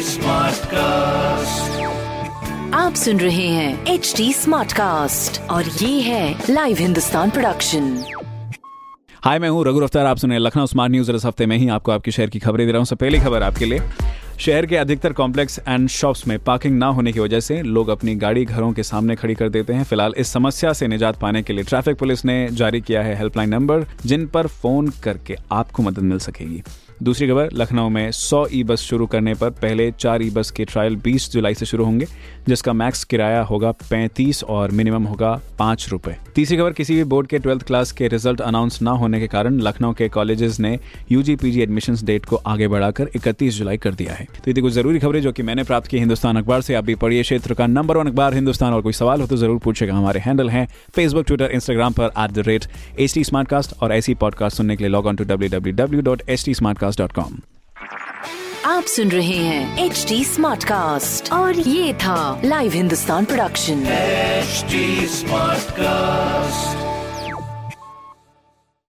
Smart cast आप सुन रहे हैं एच डी स्मार्ट कास्ट और ये है लाइव हिंदुस्तान प्रोडक्शन हाय मैं हूँ रघु अफ्तार आप सुने लखनऊ स्मार्ट न्यूज़ इस हफ़्ते में ही आपको आपके शहर की खबरें दे रहा हूँ। सबसे पहली खबर आपके लिए। शहर के अधिकतर कॉम्प्लेक्स एंड शॉप्स में पार्किंग ना होने की वजह से लोग अपनी गाड़ी घरों के सामने खड़ी कर देते हैं। फ़िलहाल इस समस्या से निजात पाने के लिए ट्रैफ़िक पुलिस ने जारी किया है हेल्पलाइन नंबर, जिन पर फ़ोन करके आपको मदद मिल सकेगी। दूसरी खबर, लखनऊ में 100 ई बस शुरू करने पर पहले चार ई बस के ट्रायल 20 जुलाई से शुरू होंगे, जिसका मैक्स किराया होगा 35 और मिनिमम होगा पाँच रुपए। तीसरी खबर, किसी भी बोर्ड के ट्वेल्थ क्लास के रिज़ल्ट अनाउंस न होने के कारण लखनऊ के कॉलेजेस ने यूजी पीजी एडमिशन डेट को आगे बढ़ाकर इकतीस जुलाई कर दिया है। तो ये कुछ ज़रूरी खबरें जो कि मैंने प्राप्त की हिंदुस्तान अखबार से आप भी पढ़िए क्षेत्र का नंबर वन अखबार हिंदुस्तान। और कोई सवाल हो तो ज़रूर पूछेगा। हमारे हैंडल है फेसबुक ट्विटर इंस्टाग्राम पर at the rate H T और ऐसी पॉडकास्ट सुनने के लिए log on to W W W dot H T आप सुन रहे हैं एच डी स्मार्ट कास्ट और ये था live Hindustan production smart cast